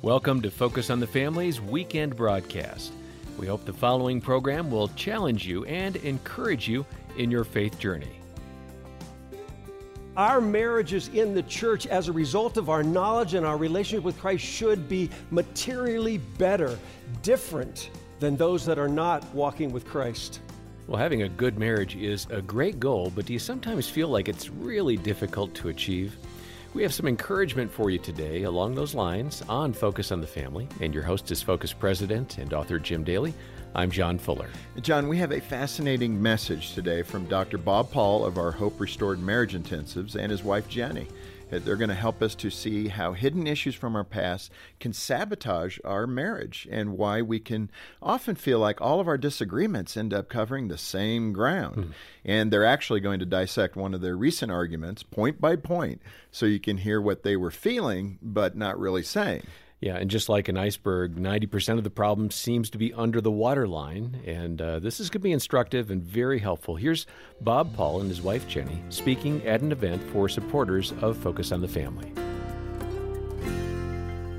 Welcome to Focus on the Family's weekend broadcast. We hope the following program will challenge you and encourage you in your faith journey. Our marriages in the church, as a result of our knowledge and our relationship with Christ, should be materially better, different than those that are not walking with Christ. Well, having a good marriage is a great goal, but do you sometimes feel like it's really difficult to achieve? We have some encouragement for you today along those lines on Focus on the Family, and your host is Focus President and author Jim Daly. I'm John Fuller. John, we have a fascinating message today from Dr. Bob Paul of our Hope Restored Marriage Intensives and his wife Jenny. They're going to help us to see how hidden issues from our past can sabotage our marriage and why we can often feel like all of our disagreements end up covering the same ground. Mm. And they're actually going to dissect one of their recent arguments point by point so you can hear what they were feeling but not really saying. Yeah, and just like an iceberg, 90% of the problem seems to be under the waterline. And uh, this is going to be instructive and very helpful. Here's Bob Paul and his wife Jenny speaking at an event for supporters of Focus on the Family.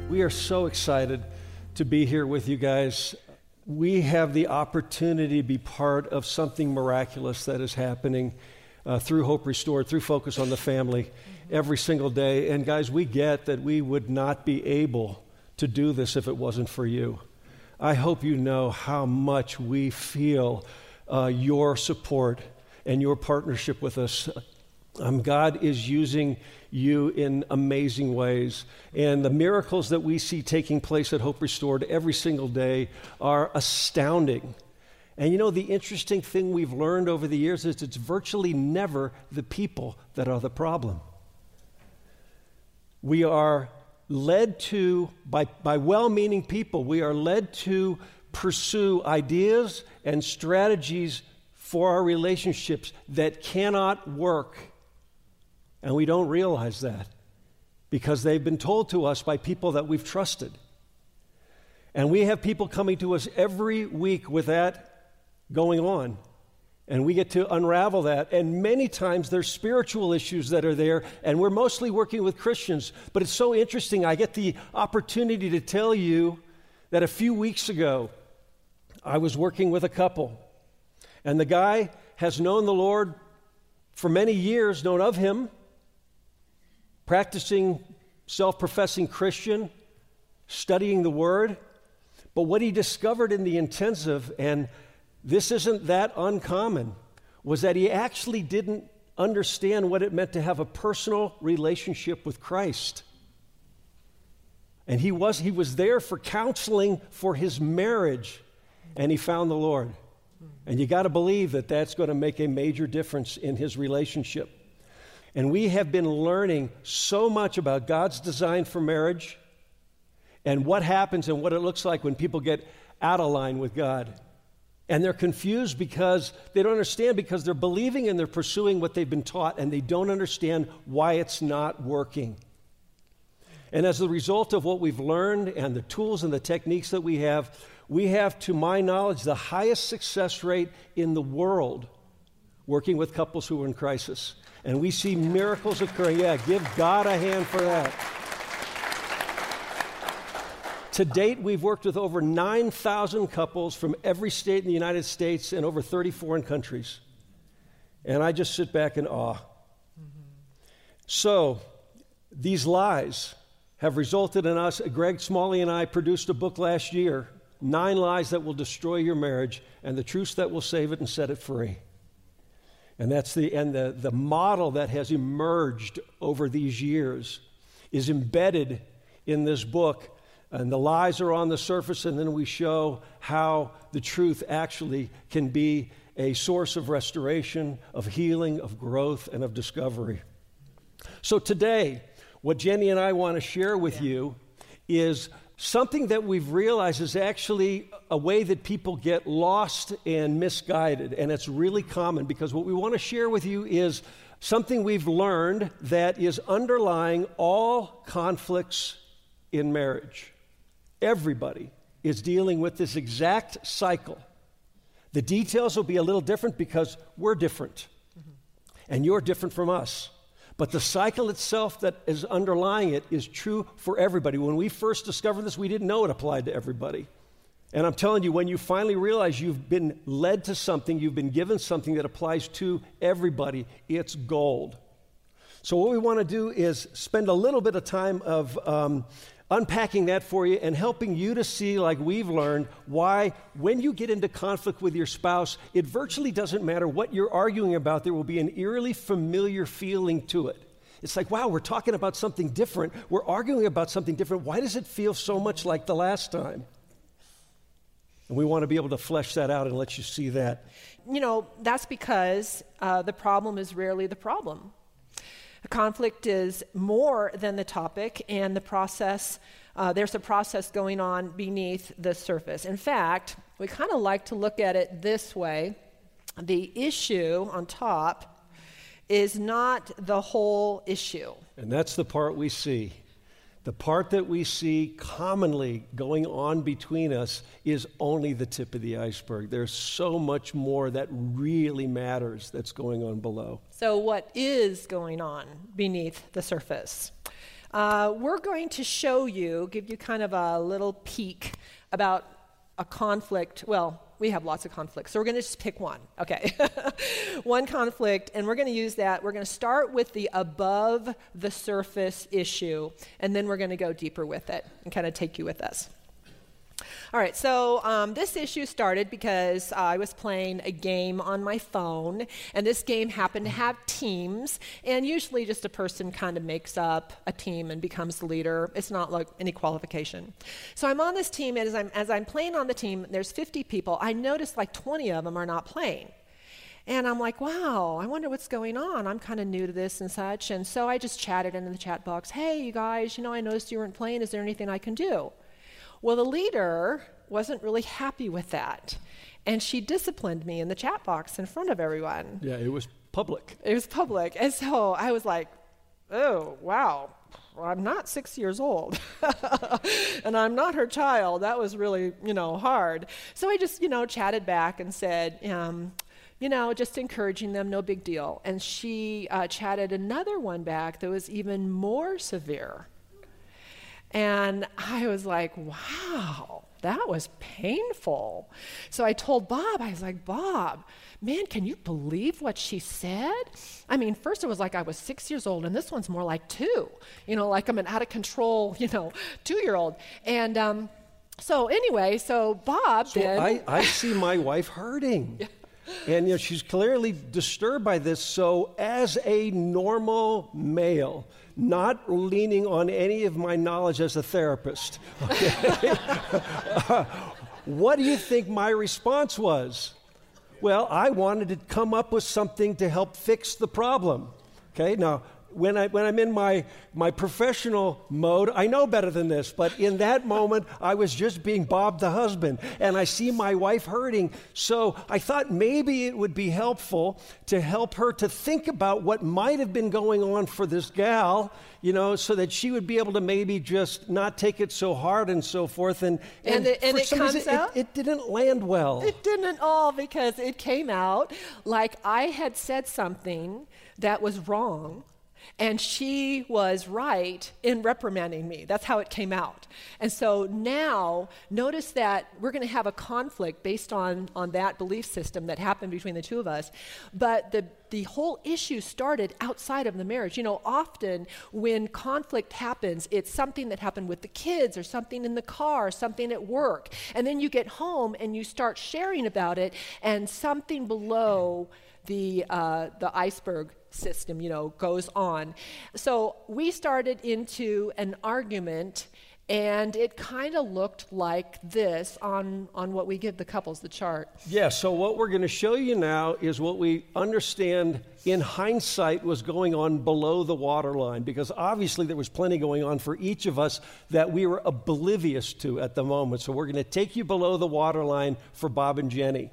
We are so excited to be here with you guys. We have the opportunity to be part of something miraculous that is happening uh, through Hope Restored, through Focus on the Family every single day. And guys, we get that we would not be able to do this if it wasn't for you. I hope you know how much we feel uh, your support and your partnership with us. Um, God is using you in amazing ways. And the miracles that we see taking place at Hope Restored every single day are astounding. And you know, the interesting thing we've learned over the years is it's virtually never the people that are the problem. We are led to, by, by well meaning people, we are led to pursue ideas and strategies for our relationships that cannot work. And we don't realize that because they've been told to us by people that we've trusted. And we have people coming to us every week with that going on. And we get to unravel that. And many times there's spiritual issues that are there, and we're mostly working with Christians. But it's so interesting. I get the opportunity to tell you that a few weeks ago, I was working with a couple, and the guy has known the Lord for many years, known of him, practicing self professing Christian, studying the Word. But what he discovered in the intensive, and this isn't that uncommon, was that he actually didn't understand what it meant to have a personal relationship with Christ. And he was, he was there for counseling for his marriage, and he found the Lord. And you got to believe that that's going to make a major difference in his relationship. And we have been learning so much about God's design for marriage and what happens and what it looks like when people get out of line with God. And they're confused because they don't understand because they're believing and they're pursuing what they've been taught and they don't understand why it's not working. And as a result of what we've learned and the tools and the techniques that we have, we have, to my knowledge, the highest success rate in the world working with couples who are in crisis. And we see miracles occurring. Yeah, give God a hand for that. To date, we've worked with over 9,000 couples from every state in the United States and over 30 foreign countries. And I just sit back in awe. Mm-hmm. So, these lies have resulted in us. Greg Smalley and I produced a book last year Nine Lies That Will Destroy Your Marriage and the Truths That Will Save It and Set It Free. And that's the, and the, the model that has emerged over these years is embedded in this book and the lies are on the surface, and then we show how the truth actually can be a source of restoration, of healing, of growth, and of discovery. So today, what Jenny and I want to share with yeah. you is something that we've realized is actually a way that people get lost and misguided. And it's really common because what we want to share with you is something we've learned that is underlying all conflicts in marriage. Everybody is dealing with this exact cycle. The details will be a little different because we're different. And you're different from us. But the cycle itself that is underlying it is true for everybody. When we first discovered this, we didn't know it applied to everybody. And I'm telling you, when you finally realize you've been led to something, you've been given something that applies to everybody, it's gold. So, what we want to do is spend a little bit of time of um, unpacking that for you and helping you to see, like we've learned, why when you get into conflict with your spouse, it virtually doesn't matter what you're arguing about, there will be an eerily familiar feeling to it. It's like, wow, we're talking about something different. We're arguing about something different. Why does it feel so much like the last time? And we want to be able to flesh that out and let you see that. You know, that's because uh, the problem is rarely the problem. A conflict is more than the topic, and the process, uh, there's a process going on beneath the surface. In fact, we kind of like to look at it this way the issue on top is not the whole issue. And that's the part we see. The part that we see commonly going on between us is only the tip of the iceberg. There's so much more that really matters that's going on below. So, what is going on beneath the surface? Uh, we're going to show you, give you kind of a little peek about a conflict. Well, we have lots of conflicts. So we're going to just pick one. Okay. one conflict, and we're going to use that. We're going to start with the above the surface issue, and then we're going to go deeper with it and kind of take you with us. All right, so um, this issue started because uh, I was playing a game on my phone, and this game happened to have teams, and usually just a person kind of makes up a team and becomes the leader. It's not like any qualification. So I'm on this team, and as I'm, as I'm playing on the team, there's 50 people. I notice like 20 of them are not playing. And I'm like, wow, I wonder what's going on. I'm kind of new to this and such. And so I just chatted in the chat box, hey, you guys, you know, I noticed you weren't playing. Is there anything I can do? Well, the leader wasn't really happy with that. And she disciplined me in the chat box in front of everyone. Yeah, it was public. It was public. And so I was like, oh, wow. Well, I'm not six years old, and I'm not her child. That was really, you know, hard. So I just, you know, chatted back and said, um, you know, just encouraging them, no big deal. And she uh, chatted another one back that was even more severe. And I was like, wow, that was painful. So I told Bob, I was like, Bob, man, can you believe what she said? I mean, first it was like I was six years old, and this one's more like two, you know, like I'm an out of control, you know, two year old. And um, so anyway, so Bob so then. I, I see my wife hurting. And you know, she's clearly disturbed by this. So, as a normal male, not leaning on any of my knowledge as a therapist. Okay? uh, what do you think my response was? Well, I wanted to come up with something to help fix the problem. Okay, now when, I, when I'm in my, my professional mode, I know better than this, but in that moment, I was just being Bob the husband, and I see my wife hurting. So I thought maybe it would be helpful to help her to think about what might have been going on for this gal, you know, so that she would be able to maybe just not take it so hard and so forth. And, and, and, it, and it comes reason, out? It, it didn't land well. It didn't at all because it came out like I had said something that was wrong and she was right in reprimanding me. That's how it came out. And so now, notice that we're going to have a conflict based on, on that belief system that happened between the two of us. But the, the whole issue started outside of the marriage. You know, often when conflict happens, it's something that happened with the kids or something in the car, something at work. And then you get home and you start sharing about it, and something below the, uh, the iceberg system, you know, goes on. So we started into an argument and it kind of looked like this on, on what we give the couples the chart. Yeah, so what we're going to show you now is what we understand in hindsight was going on below the waterline, because obviously there was plenty going on for each of us that we were oblivious to at the moment. So we're going to take you below the waterline for Bob and Jenny.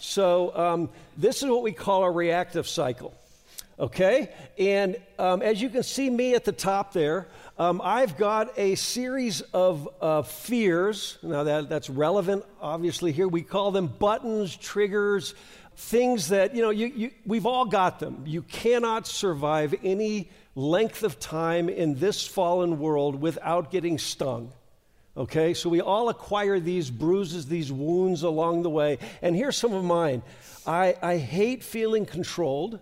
So um, this is what we call a reactive cycle. Okay? And um, as you can see me at the top there, um, I've got a series of uh, fears. Now, that, that's relevant, obviously, here. We call them buttons, triggers, things that, you know, you, you, we've all got them. You cannot survive any length of time in this fallen world without getting stung. Okay, so we all acquire these bruises, these wounds along the way. And here's some of mine I, I hate feeling controlled,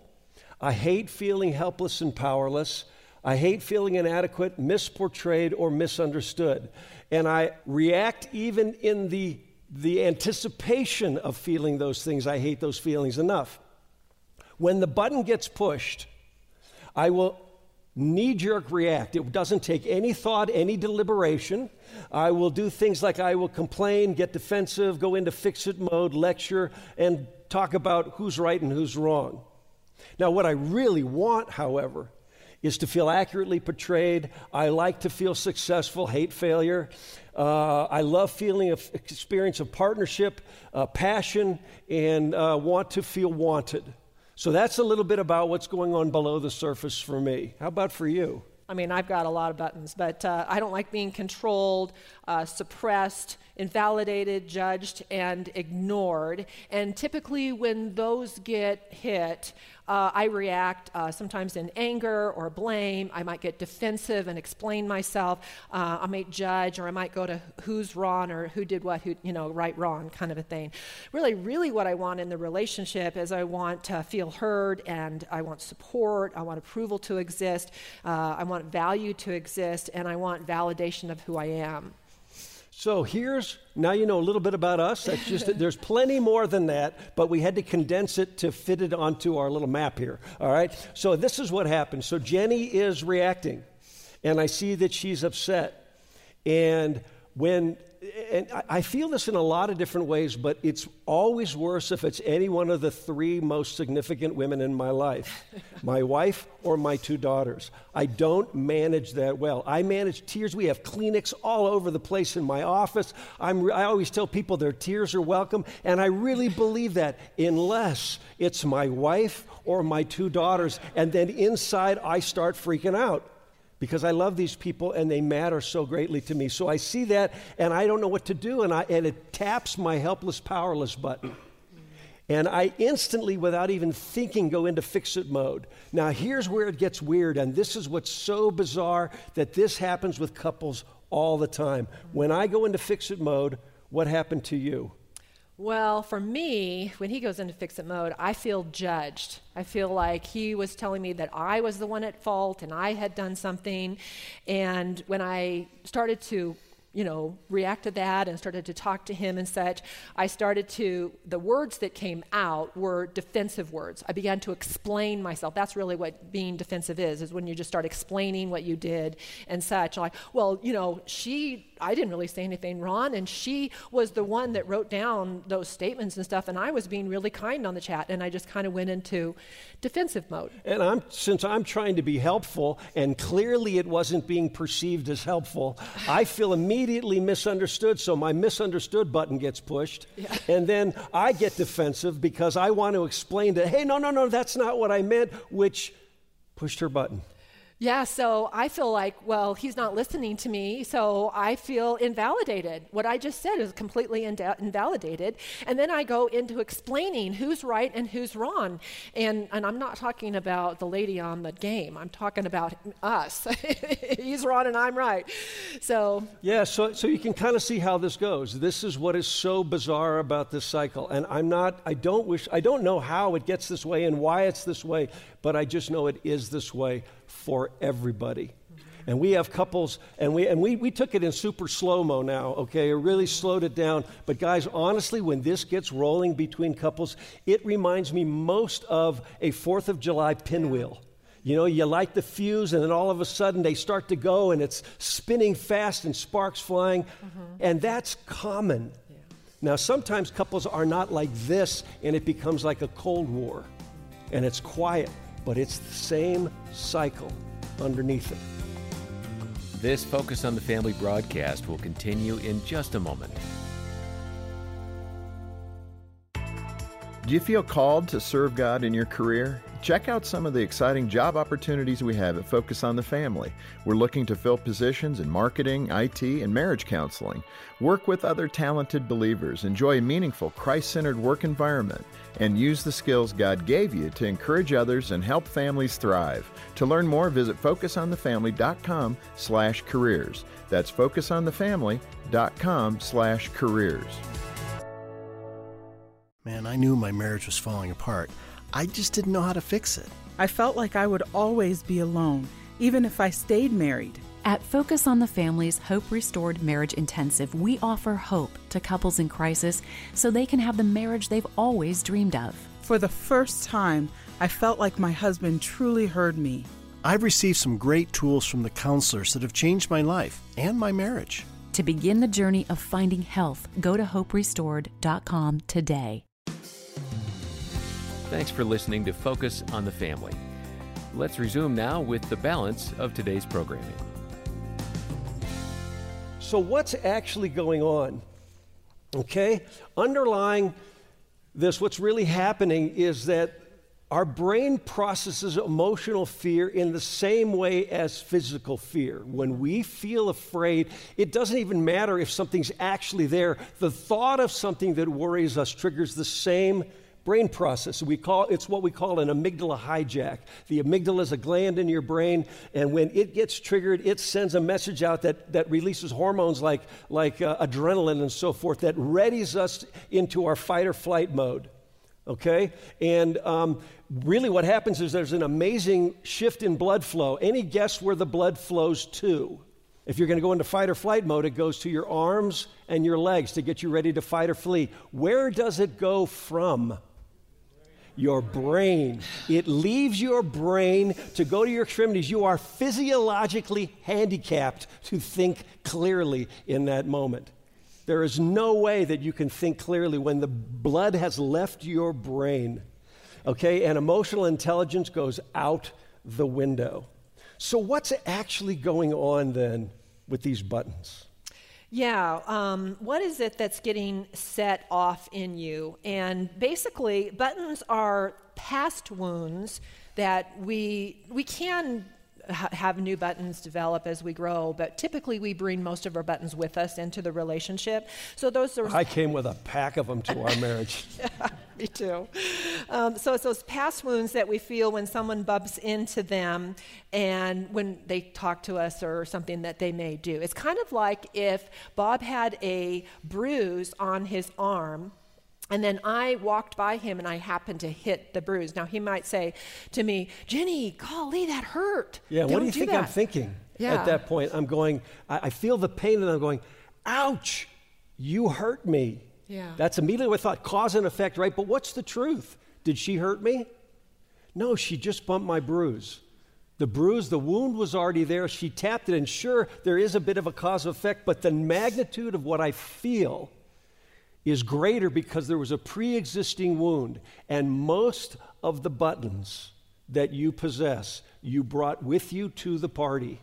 I hate feeling helpless and powerless. I hate feeling inadequate, misportrayed, or misunderstood. And I react even in the, the anticipation of feeling those things. I hate those feelings enough. When the button gets pushed, I will knee jerk react. It doesn't take any thought, any deliberation. I will do things like I will complain, get defensive, go into fix it mode, lecture, and talk about who's right and who's wrong. Now, what I really want, however, is to feel accurately portrayed. I like to feel successful, hate failure. Uh, I love feeling of experience of partnership, uh, passion, and uh, want to feel wanted. So that's a little bit about what's going on below the surface for me. How about for you? I mean, I've got a lot of buttons, but uh, I don't like being controlled, uh, suppressed, invalidated, judged, and ignored. And typically, when those get hit, uh, I react uh, sometimes in anger or blame. I might get defensive and explain myself. Uh, I might judge, or I might go to who's wrong or who did what, who, you know, right, wrong kind of a thing. Really, really, what I want in the relationship is I want to feel heard and I want support. I want approval to exist. Uh, I want value to exist, and I want validation of who I am. So here's now you know a little bit about us. That's just there's plenty more than that, but we had to condense it to fit it onto our little map here. All right. So this is what happened. So Jenny is reacting, and I see that she's upset, and when and I feel this in a lot of different ways, but it's always worse if it's any one of the three most significant women in my life my wife or my two daughters. I don't manage that well. I manage tears. We have Kleenex all over the place in my office. I'm, I always tell people their tears are welcome, and I really believe that unless it's my wife or my two daughters, and then inside I start freaking out because I love these people and they matter so greatly to me. So I see that and I don't know what to do, and, I, and it taps my helpless, powerless button. And I instantly, without even thinking, go into fix it mode. Now, here's where it gets weird, and this is what's so bizarre that this happens with couples all the time. When I go into fix it mode, what happened to you? Well, for me, when he goes into fix it mode, I feel judged. I feel like he was telling me that I was the one at fault and I had done something. And when I started to you know, react to that and started to talk to him and such, I started to, the words that came out were defensive words. I began to explain myself. That's really what being defensive is, is when you just start explaining what you did and such. Like, well, you know, she, I didn't really say anything wrong, and she was the one that wrote down those statements and stuff, and I was being really kind on the chat, and I just kind of went into defensive mode. And I'm, since I'm trying to be helpful, and clearly it wasn't being perceived as helpful, I feel immediately immediately misunderstood, so my misunderstood button gets pushed. Yeah. And then I get defensive because I want to explain that, hey, no, no, no, that's not what I meant, which pushed her button. Yeah, so I feel like, well, he's not listening to me, so I feel invalidated. What I just said is completely invalidated. And then I go into explaining who's right and who's wrong. And, and I'm not talking about the lady on the game, I'm talking about us. he's wrong and I'm right. So. Yeah, so, so you can kind of see how this goes. This is what is so bizarre about this cycle. And I'm not, I don't wish, I don't know how it gets this way and why it's this way, but I just know it is this way for everybody. And we have couples, and we, and we, we took it in super slow mo now, okay? It really slowed it down. But guys, honestly, when this gets rolling between couples, it reminds me most of a Fourth of July pinwheel. You know, you light the fuse, and then all of a sudden they start to go, and it's spinning fast and sparks flying. Mm-hmm. And that's common. Yeah. Now, sometimes couples are not like this, and it becomes like a Cold War, and it's quiet but it's the same cycle underneath it. This Focus on the Family broadcast will continue in just a moment. Do you feel called to serve God in your career? Check out some of the exciting job opportunities we have at Focus on the Family. We're looking to fill positions in marketing, IT, and marriage counseling. Work with other talented believers, enjoy a meaningful, Christ centered work environment, and use the skills God gave you to encourage others and help families thrive. To learn more, visit focusonthefamily.com slash careers. That's focusonthefamily.com slash careers. Man, I knew my marriage was falling apart. I just didn't know how to fix it. I felt like I would always be alone, even if I stayed married. At Focus on the Family's Hope Restored Marriage Intensive, we offer hope to couples in crisis so they can have the marriage they've always dreamed of. For the first time, I felt like my husband truly heard me. I've received some great tools from the counselors that have changed my life and my marriage. To begin the journey of finding health, go to hoperestored.com today. Thanks for listening to Focus on the Family. Let's resume now with the balance of today's programming. So, what's actually going on? Okay? Underlying this, what's really happening is that our brain processes emotional fear in the same way as physical fear. When we feel afraid, it doesn't even matter if something's actually there. The thought of something that worries us triggers the same brain process. We call, it's what we call an amygdala hijack. The amygdala is a gland in your brain, and when it gets triggered, it sends a message out that, that releases hormones like, like uh, adrenaline and so forth that readies us into our fight or flight mode. Okay? And um, really, what happens is there's an amazing shift in blood flow. Any guess where the blood flows to? If you're going to go into fight or flight mode, it goes to your arms and your legs to get you ready to fight or flee. Where does it go from? Your brain. It leaves your brain to go to your extremities. You are physiologically handicapped to think clearly in that moment. There is no way that you can think clearly when the blood has left your brain. Okay, and emotional intelligence goes out the window. So, what's actually going on then with these buttons? Yeah, um, what is it that's getting set off in you? And basically, buttons are past wounds that we we can have new buttons develop as we grow, but typically we bring most of our buttons with us into the relationship. So those are. I came with a pack of them to our marriage. yeah, me too. Um, so it's those past wounds that we feel when someone bumps into them and when they talk to us or something that they may do. It's kind of like if Bob had a bruise on his arm and then I walked by him and I happened to hit the bruise. Now he might say to me, Jenny, golly, that hurt. Yeah, Don't what do you do think that. I'm thinking Yeah. at that point? I'm going, I, I feel the pain and I'm going, ouch, you hurt me. Yeah. That's immediately what I thought, cause and effect, right? But what's the truth? Did she hurt me? No, she just bumped my bruise. The bruise, the wound was already there. She tapped it, and sure, there is a bit of a cause and effect, but the magnitude of what I feel is greater because there was a pre existing wound. And most of the buttons that you possess, you brought with you to the party.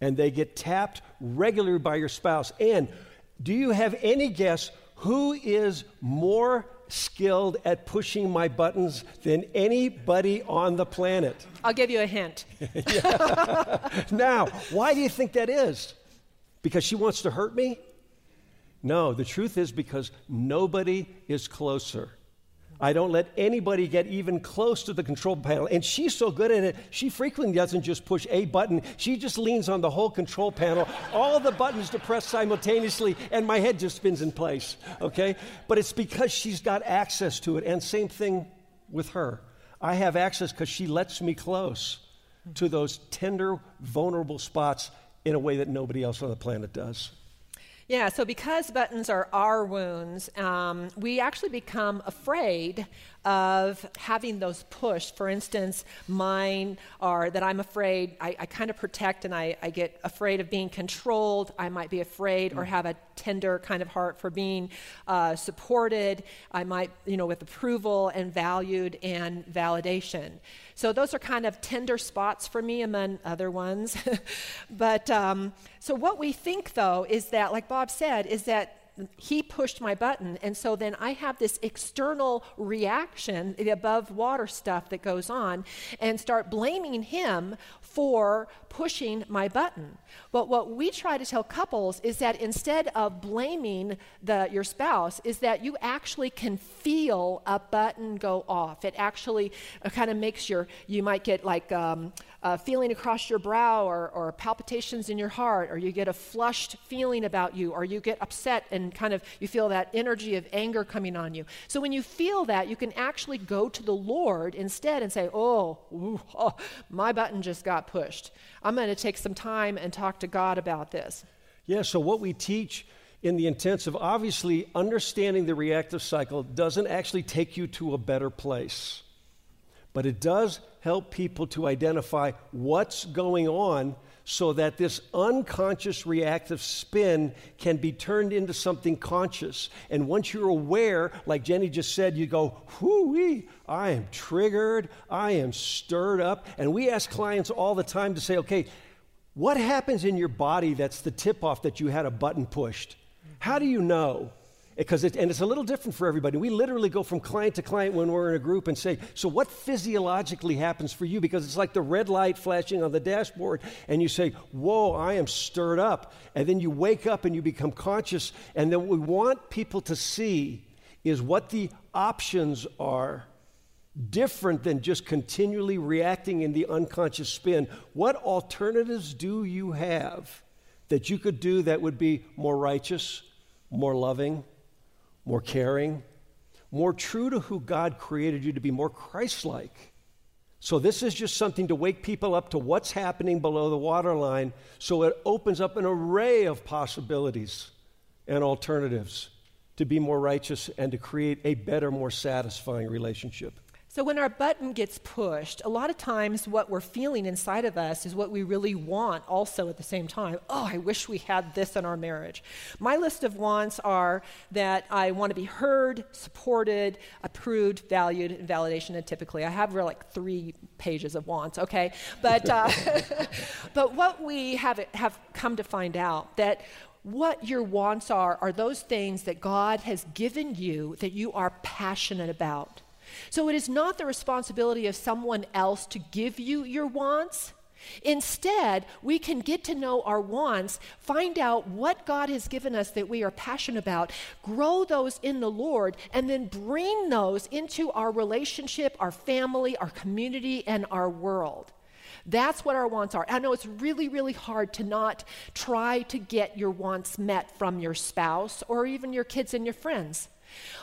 And they get tapped regularly by your spouse. And do you have any guess who is more skilled at pushing my buttons than anybody on the planet? I'll give you a hint. Now, why do you think that is? Because she wants to hurt me? No, the truth is because nobody is closer. I don't let anybody get even close to the control panel. And she's so good at it, she frequently doesn't just push a button, she just leans on the whole control panel, all the buttons to press simultaneously, and my head just spins in place. Okay? But it's because she's got access to it. And same thing with her. I have access because she lets me close to those tender, vulnerable spots in a way that nobody else on the planet does. Yeah, so because buttons are our wounds, um, we actually become afraid of having those pushed. For instance, mine are that I'm afraid, I, I kind of protect and I, I get afraid of being controlled. I might be afraid or have a tender kind of heart for being uh, supported. I might, you know, with approval and valued and validation. So those are kind of tender spots for me among other ones. but um, so what we think though is that, like Bob said, is that he pushed my button. And so then I have this external reaction, the above water stuff that goes on, and start blaming him for pushing my button. But what we try to tell couples is that instead of blaming the, your spouse, is that you actually can feel a button go off. It actually uh, kind of makes your, you might get like, um, uh, feeling across your brow or, or palpitations in your heart, or you get a flushed feeling about you, or you get upset and kind of you feel that energy of anger coming on you. So when you feel that, you can actually go to the Lord instead and say, Oh, ooh, oh my button just got pushed. I'm going to take some time and talk to God about this. Yeah, so what we teach in the intensive, obviously, understanding the reactive cycle doesn't actually take you to a better place, but it does help people to identify what's going on so that this unconscious reactive spin can be turned into something conscious. And once you're aware, like Jenny just said, you go, whoo I am triggered, I am stirred up. And we ask clients all the time to say, okay, what happens in your body that's the tip off that you had a button pushed? How do you know? Because it, and it's a little different for everybody. We literally go from client to client when we're in a group and say, "So what physiologically happens for you?" Because it's like the red light flashing on the dashboard, and you say, "Whoa, I am stirred up," and then you wake up and you become conscious. And then what we want people to see is what the options are, different than just continually reacting in the unconscious spin. What alternatives do you have that you could do that would be more righteous, more loving? More caring, more true to who God created you to be, more Christ like. So, this is just something to wake people up to what's happening below the waterline so it opens up an array of possibilities and alternatives to be more righteous and to create a better, more satisfying relationship. So, when our button gets pushed, a lot of times what we're feeling inside of us is what we really want also at the same time. Oh, I wish we had this in our marriage. My list of wants are that I want to be heard, supported, approved, valued, and validation. And typically, I have like three pages of wants, okay? But, uh, but what we have, have come to find out that what your wants are are those things that God has given you that you are passionate about. So it is not the responsibility of someone else to give you your wants. Instead, we can get to know our wants, find out what God has given us that we are passionate about, grow those in the Lord, and then bring those into our relationship, our family, our community, and our world. That's what our wants are. I know it's really, really hard to not try to get your wants met from your spouse or even your kids and your friends,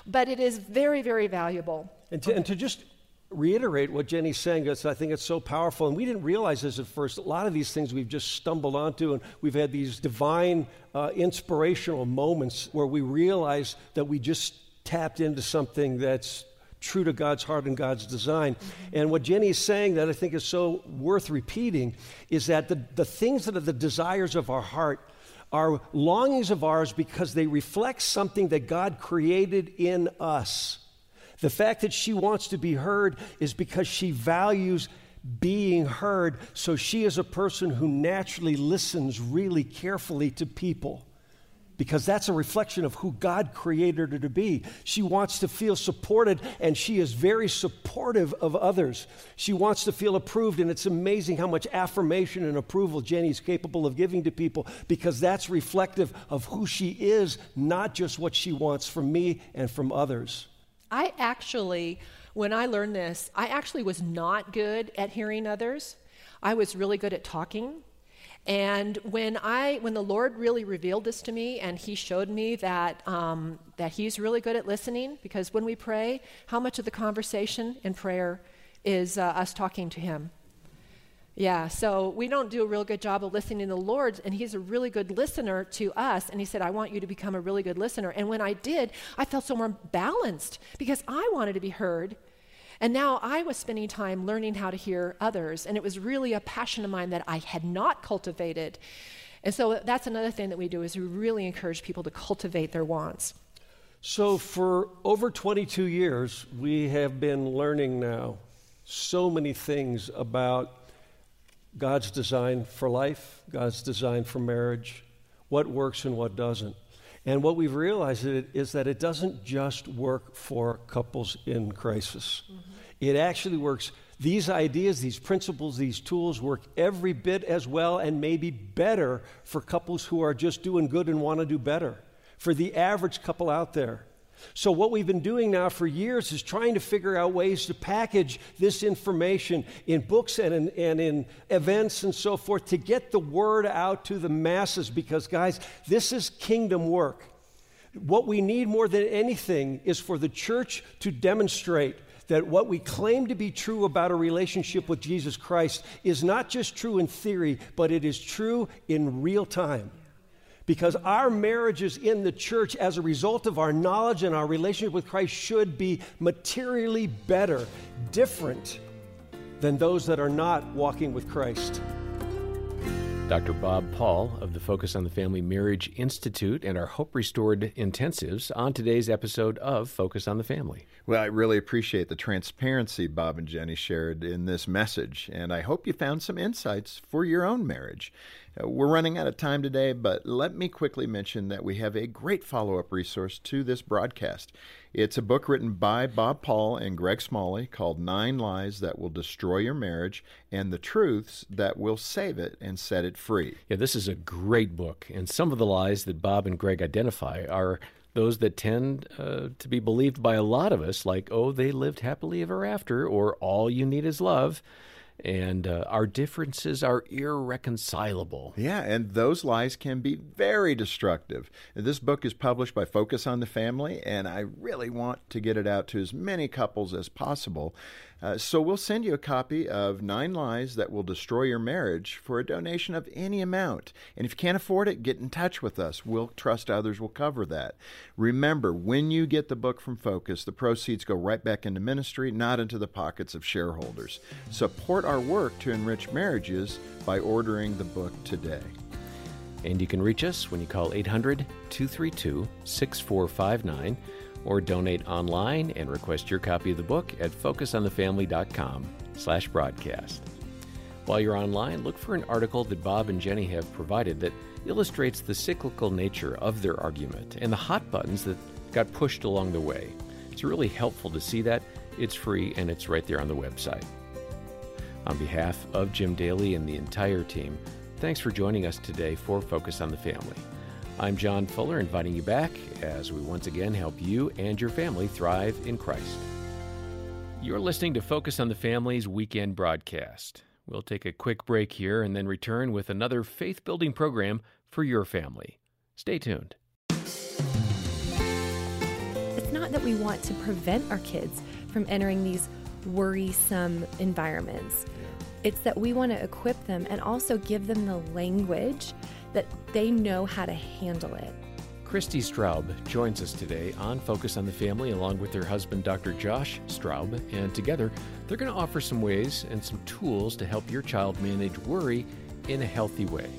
but it is very, very valuable. And to, and to just reiterate what Jenny's saying, because I think it's so powerful. And we didn't realize this at first. A lot of these things we've just stumbled onto, and we've had these divine, uh, inspirational moments where we realize that we just tapped into something that's true to God's heart and God's design. Mm-hmm. And what Jenny is saying that I think is so worth repeating is that the, the things that are the desires of our heart are longings of ours because they reflect something that God created in us. The fact that she wants to be heard is because she values being heard. So she is a person who naturally listens really carefully to people because that's a reflection of who God created her to be. She wants to feel supported, and she is very supportive of others. She wants to feel approved, and it's amazing how much affirmation and approval Jenny's capable of giving to people because that's reflective of who she is, not just what she wants from me and from others. I actually, when I learned this, I actually was not good at hearing others. I was really good at talking. And when I, when the Lord really revealed this to me, and He showed me that um, that He's really good at listening, because when we pray, how much of the conversation in prayer is uh, us talking to Him? Yeah, so we don't do a real good job of listening to the Lord, and He's a really good listener to us. And He said, I want you to become a really good listener. And when I did, I felt so more balanced because I wanted to be heard. And now I was spending time learning how to hear others, and it was really a passion of mine that I had not cultivated. And so that's another thing that we do is we really encourage people to cultivate their wants. So for over 22 years, we have been learning now so many things about God's design for life, God's design for marriage, what works and what doesn't. And what we've realized is that it doesn't just work for couples in crisis. Mm-hmm. It actually works. These ideas, these principles, these tools work every bit as well and maybe better for couples who are just doing good and want to do better. For the average couple out there. So, what we've been doing now for years is trying to figure out ways to package this information in books and in, and in events and so forth to get the word out to the masses because, guys, this is kingdom work. What we need more than anything is for the church to demonstrate that what we claim to be true about a relationship with Jesus Christ is not just true in theory, but it is true in real time because our marriages in the church, as a result of our knowledge and our relationship with Christ, should be materially better, different than those that are not walking with Christ. Dr. Bob Paul of the Focus on the Family Marriage Institute and our Hope Restored intensives on today's episode of Focus on the Family. Well, I really appreciate the transparency Bob and Jenny shared in this message, and I hope you found some insights for your own marriage. Uh, we're running out of time today, but let me quickly mention that we have a great follow up resource to this broadcast. It's a book written by Bob Paul and Greg Smalley called Nine Lies That Will Destroy Your Marriage and the Truths That Will Save It and Set It Free. Yeah, this is a great book, and some of the lies that Bob and Greg identify are those that tend uh, to be believed by a lot of us, like, oh, they lived happily ever after, or all you need is love and uh, our differences are irreconcilable. Yeah, and those lies can be very destructive. This book is published by Focus on the Family, and I really want to get it out to as many couples as possible. Uh, so we'll send you a copy of Nine Lies That Will Destroy Your Marriage for a donation of any amount. And if you can't afford it, get in touch with us. We'll trust others will cover that. Remember, when you get the book from Focus, the proceeds go right back into ministry, not into the pockets of shareholders. Support our work to enrich marriages by ordering the book today. And you can reach us when you call 800 232 6459 or donate online and request your copy of the book at focusonthefamily.com slash broadcast. While you're online, look for an article that Bob and Jenny have provided that illustrates the cyclical nature of their argument and the hot buttons that got pushed along the way. It's really helpful to see that. It's free and it's right there on the website. On behalf of Jim Daly and the entire team, thanks for joining us today for Focus on the Family. I'm John Fuller, inviting you back as we once again help you and your family thrive in Christ. You're listening to Focus on the Family's weekend broadcast. We'll take a quick break here and then return with another faith building program for your family. Stay tuned. It's not that we want to prevent our kids from entering these worrisome environments. It's that we want to equip them and also give them the language that they know how to handle it. Christy Straub joins us today on Focus on the Family along with her husband, Dr. Josh Straub, and together they're going to offer some ways and some tools to help your child manage worry in a healthy way.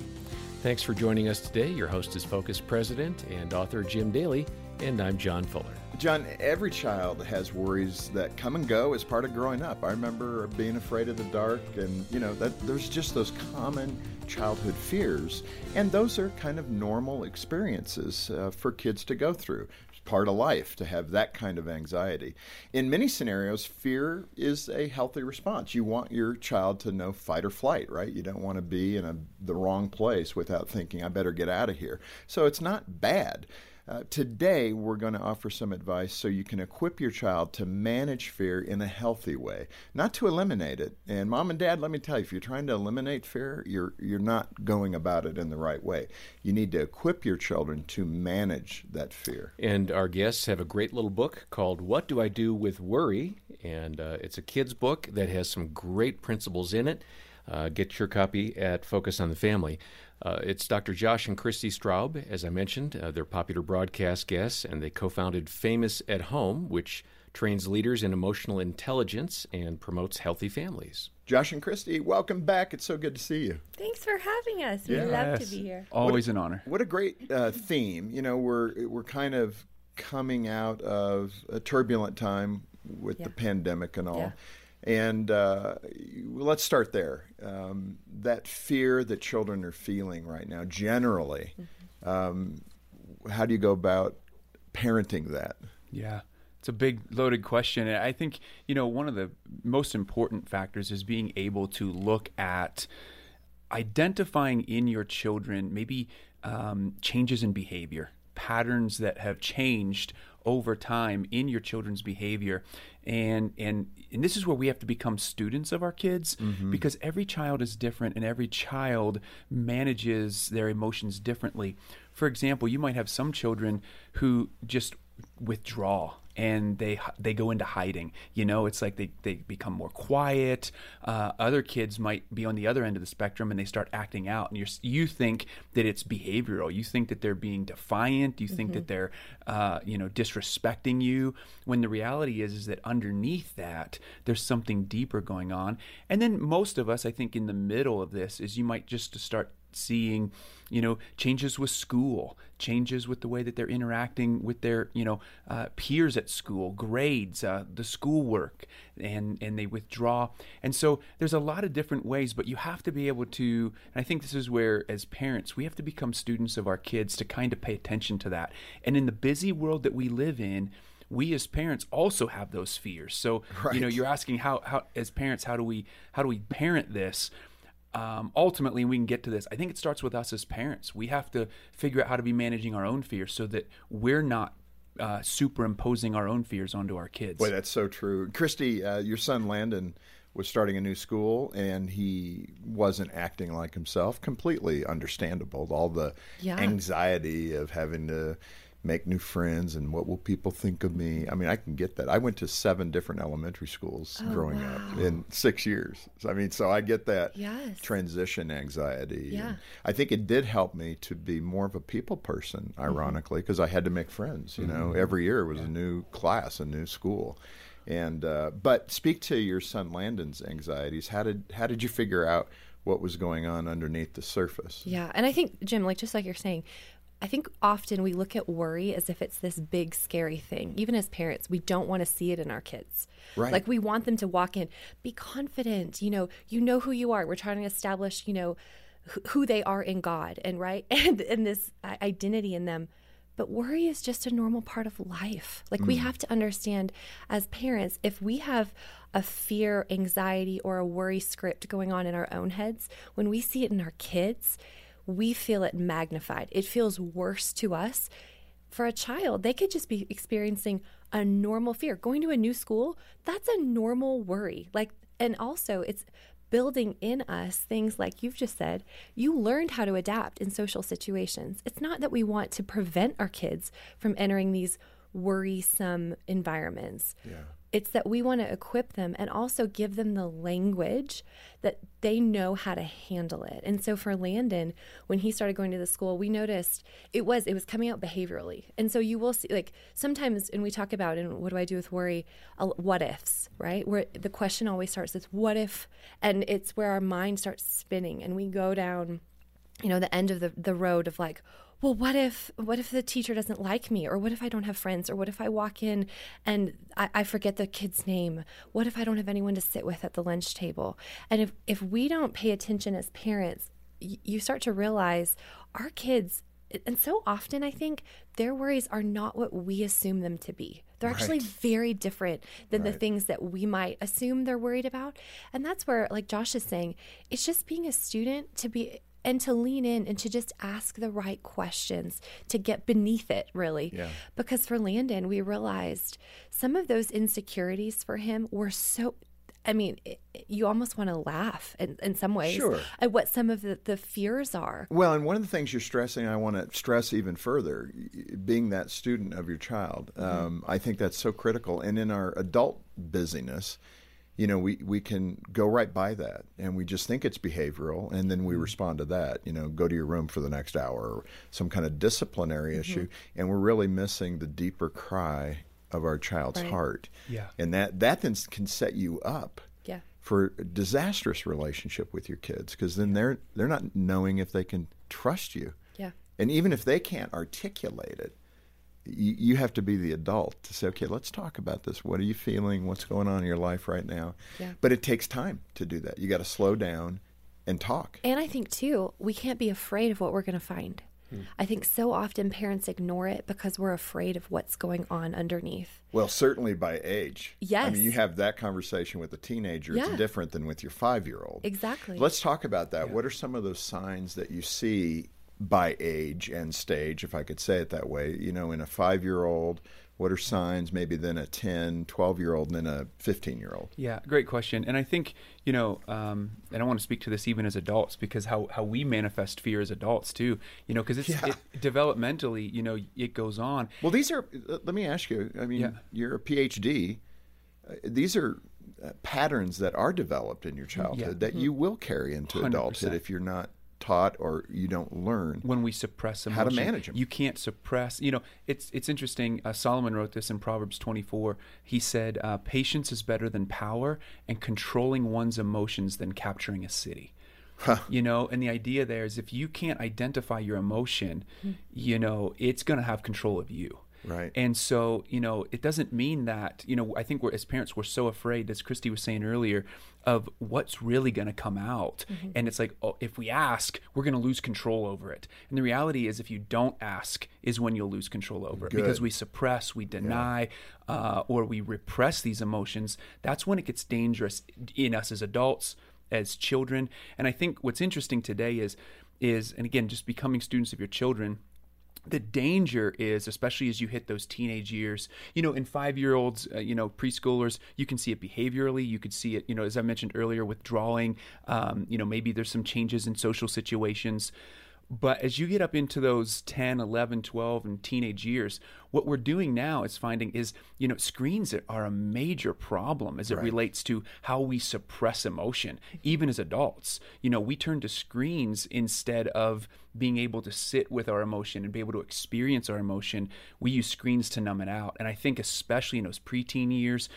Thanks for joining us today. Your host is Focus President and author Jim Daly, and I'm John Fuller. John, every child has worries that come and go as part of growing up. I remember being afraid of the dark, and you know that there's just those common childhood fears, and those are kind of normal experiences uh, for kids to go through. It's part of life to have that kind of anxiety. In many scenarios, fear is a healthy response. You want your child to know fight or flight, right? You don't want to be in a, the wrong place without thinking, I better get out of here. So it's not bad. Uh, today, we're going to offer some advice so you can equip your child to manage fear in a healthy way, not to eliminate it. And mom and dad, let me tell you, if you're trying to eliminate fear, you're you're not going about it in the right way. You need to equip your children to manage that fear. And our guests have a great little book called "What Do I Do with Worry," and uh, it's a kids' book that has some great principles in it. Uh, get your copy at Focus on the Family. Uh, it's Dr. Josh and Christy Straub, as I mentioned. Uh, they're popular broadcast guests, and they co founded Famous at Home, which trains leaders in emotional intelligence and promotes healthy families. Josh and Christy, welcome back. It's so good to see you. Thanks for having us. We love to be here. Always an honor. What a great uh, theme. You know, we're we're kind of coming out of a turbulent time with yeah. the pandemic and all. Yeah. And uh, let's start there. Um, that fear that children are feeling right now, generally, mm-hmm. um, how do you go about parenting that? Yeah. It's a big loaded question. And I think, you know, one of the most important factors is being able to look at identifying in your children maybe um, changes in behavior, patterns that have changed over time in your children's behavior. And and and this is where we have to become students of our kids mm-hmm. because every child is different and every child manages their emotions differently. For example you might have some children who just withdraw and they they go into hiding. You know, it's like they, they become more quiet. Uh, other kids might be on the other end of the spectrum and they start acting out, and you you think that it's behavioral. You think that they're being defiant. You think mm-hmm. that they're uh, you know disrespecting you. When the reality is is that underneath that there's something deeper going on. And then most of us, I think, in the middle of this is you might just start seeing you know changes with school changes with the way that they're interacting with their you know uh, peers at school grades uh, the schoolwork and and they withdraw. And so there's a lot of different ways but you have to be able to and i think this is where as parents we have to become students of our kids to kind of pay attention to that. And in the busy world that we live in we as parents also have those fears. So right. you know you're asking how, how as parents how do we how do we parent this um, ultimately, we can get to this. I think it starts with us as parents. We have to figure out how to be managing our own fears so that we're not uh, superimposing our own fears onto our kids. Boy, that's so true. Christi, uh, your son Landon was starting a new school and he wasn't acting like himself. Completely understandable. All the yeah. anxiety of having to make new friends and what will people think of me. I mean, I can get that. I went to seven different elementary schools oh, growing wow. up in six years. so, I mean, so I get that yes. transition anxiety. Yeah. I think it did help me to be more of a people person, mm-hmm. ironically, because mm-hmm. I had to make friends. You know, mm-hmm. every year was yeah. a new class, a new school. And uh, but speak to your son Landon's anxieties. How did how did you figure out what was going on underneath the surface? Yeah, and I think Jim, like just like you're saying, I think often we look at worry as if it's this big, scary thing. Even as parents, we don't want to see it in our kids. Right. Like we want them to walk in, be confident. You know, you know who you are. We're trying to establish, you know, who they are in God, and right, and and this identity in them. But worry is just a normal part of life. Like mm. we have to understand as parents, if we have a fear, anxiety, or a worry script going on in our own heads, when we see it in our kids, we feel it magnified. It feels worse to us. For a child, they could just be experiencing a normal fear. Going to a new school, that's a normal worry. Like, and also it's building in us things like you've just said, you learned how to adapt in social situations. It's not that we want to prevent our kids from entering these worrisome environments. Yeah. It's that we want to equip them and also give them the language that they know how to handle it. And so for Landon, when he started going to the school, we noticed it was it was coming out behaviorally. And so you will see like sometimes and we talk about and what do I do with worry? What ifs, right? Where the question always starts with what if and it's where our mind starts spinning and we go down you know the end of the the road of like well what if what if the teacher doesn't like me? Or what if i don't have friends? Or what if i walk in and I, I, forget the kid's name? What if i don't have anyone to sit with at the lunch table? And if if we don't pay attention as parents y- you start to realize our kids and so often i think their worries are not what we assume them to be. They're right. actually very different than right. the things that we might assume they're worried about. And that's where like josh is saying it's just being a student to be and to lean in and to just ask the right questions to get beneath it, really. Yeah. Because for Landon, we realized some of those insecurities for him were so. I mean, it, you almost want to laugh in, in some ways sure. at what some of the, the fears are. Well, and one of the things you're stressing, I want to stress even further, being that student of your child, mm-hmm. um, I think that's so critical. And in our adult busyness, you know, we, we can go right by that and we just think it's behavioral and then we mm-hmm. respond to that, you know, go to your room for the next hour or some kind of disciplinary mm-hmm. issue. And we're really missing the deeper cry of our child's right. heart. Yeah. And that, that then can set you up yeah. for a disastrous relationship with your kids because then they're, they're not knowing if they can trust you. Yeah. And even if they can't articulate it, you, you have to be the adult to say, okay, let's talk about this. What are you feeling? What's going on in your life right now? Yeah. But it takes time to do that. You got to slow down and talk. And I think too, we can't be afraid of what we're going to find. Hmm. I think so often parents ignore it because we're afraid of what's going on underneath. Well, certainly by age. Yes. I mean, you have that conversation with a teenager. Yeah. It's different than with your five year old. Exactly. Let's talk about that. What are some of those signs that you see by age and stage, if I could say it that way? You know, in a five year old, what are signs maybe then a 10, 12 year old, and then a 15 year old? Yeah, great question. And I think, you know, um, and I want to speak to this even as adults because how, how we manifest fear as adults too, you know, because it's Yeah. it, developmentally, you know, it goes on. Well, these are, let me ask you, I mean, Yeah. you're a PhD. Uh, these are uh, patterns that are developed in your childhood that you will carry into 100%. adulthood if you're not taught or you don't learn. when we suppress emotion. How to manage them. You can't suppress. You know, it's it's interesting. Uh, Solomon wrote this in Proverbs 24. He said, uh, "Patience is better than power, and controlling one's emotions than capturing a city." You know, and the idea there is if you can't identify your emotion, you know, it's going to have control of you. Right. And so, you know, it doesn't mean that, you know, I think we're, as parents, we're so afraid, as Christi was saying earlier, of what's really going to come out. And it's like, oh, if we ask, we're going to lose control over it. And the reality is, if you don't ask, is when you'll lose control over it because we suppress, we deny, uh, or we repress these emotions. That's when it gets dangerous in us as adults, as children. And I think what's interesting today is, is, and again, just becoming students of your children the danger is especially as you hit those teenage years you know in five year olds uh, you know preschoolers you can see it behaviorally. You could see it you know as i mentioned earlier withdrawing. Um, you know maybe there's some changes in social situations but as you get up into those 10 11 12 and teenage years what we're doing now is finding is you know screens are a major problem as it relates to how we suppress emotion even as adults. You know we turn to screens instead of being able to sit with our emotion and be able to experience our emotion. We use screens to numb it out. And i think especially in those preteen years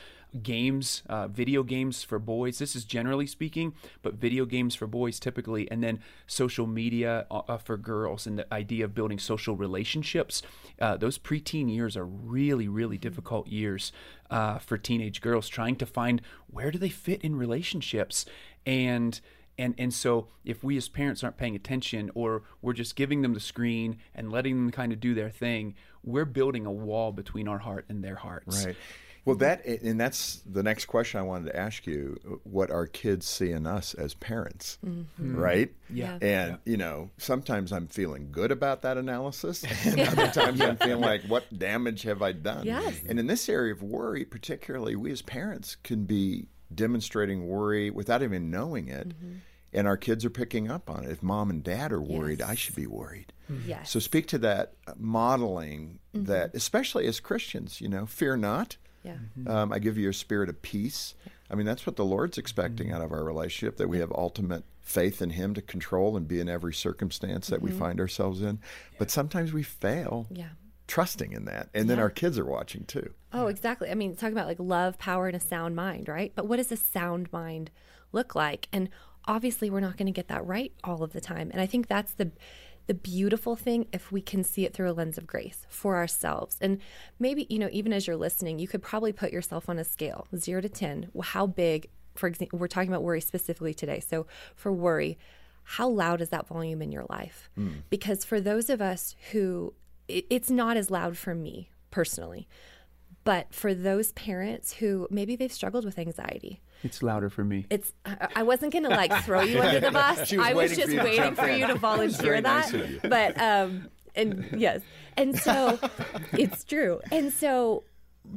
games, uh, video games for boys. This is generally speaking, but video games for boys typically, and then social media uh, uh, for girls, and the idea of building social relationships. Uh, those preteen years are really, really difficult years uh, for teenage girls, trying to find where do they fit in relationships, and and and so if we as parents aren't paying attention or we're just giving them the screen and letting them kind of do their thing we're building a wall between our heart and their hearts Right. Well, that and that's the next question I wanted to ask you: what our kids see in us as parents, mm-hmm. right? Yeah. And you know, sometimes I'm feeling good about that analysis, and other times I'm feeling like, what damage have I done? Yes. And in this area of worry, particularly, we as parents can be demonstrating worry without even knowing it. Mm-hmm. And our kids are picking up on it. If mom and dad are worried, I should be worried. Mm-hmm. Yes. So speak to that uh, modeling that, especially as Christians, you know, fear not. Yeah. Mm-hmm. Um, I give you a spirit of peace. I mean, that's what the Lord's expecting mm-hmm. out of our relationship that we have ultimate faith in Him to control and be in every circumstance that we mm-hmm. find ourselves in. But sometimes we fail Yeah. trusting in that. And then Yeah. our kids are watching too. Oh, exactly. I mean, talking about like love, power, and a sound mind, right? But what does a sound mind look like? And obviously, we're not going to get that right all of the time. And I think that's the the beautiful thing if we can see it through a lens of grace for ourselves. And maybe, you know, even as you're listening, you could probably put yourself on a scale, 0 to 10. How big, for example, we're talking about worry specifically today. So, for worry, how loud is that volume in your life? Hmm. Because for those of us who it, it's not as loud for me personally, but for those parents who maybe they've struggled with anxiety, it's louder for me it's I, wasn't gonna like throw you under the bus. Was I was for just waiting for you to volunteer very nice that. But um, and yes, and so it's true. And so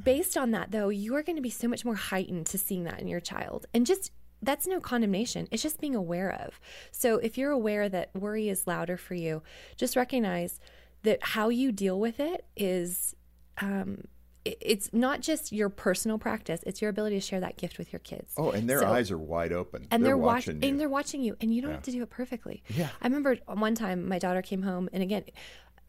based on that, though, you are going to be so much more heightened to seeing that in your child, and just that's no condemnation. It's just being aware of. So if you're aware that worry is louder for you, just recognize that how you deal with it is um, it's not just your personal practice; it's your ability to share that gift with your kids. Oh, and their So- eyes are wide open. and they're, watching watching you. and they're watching you and you don't have to do it perfectly Yeah. i remember one time my daughter came home and again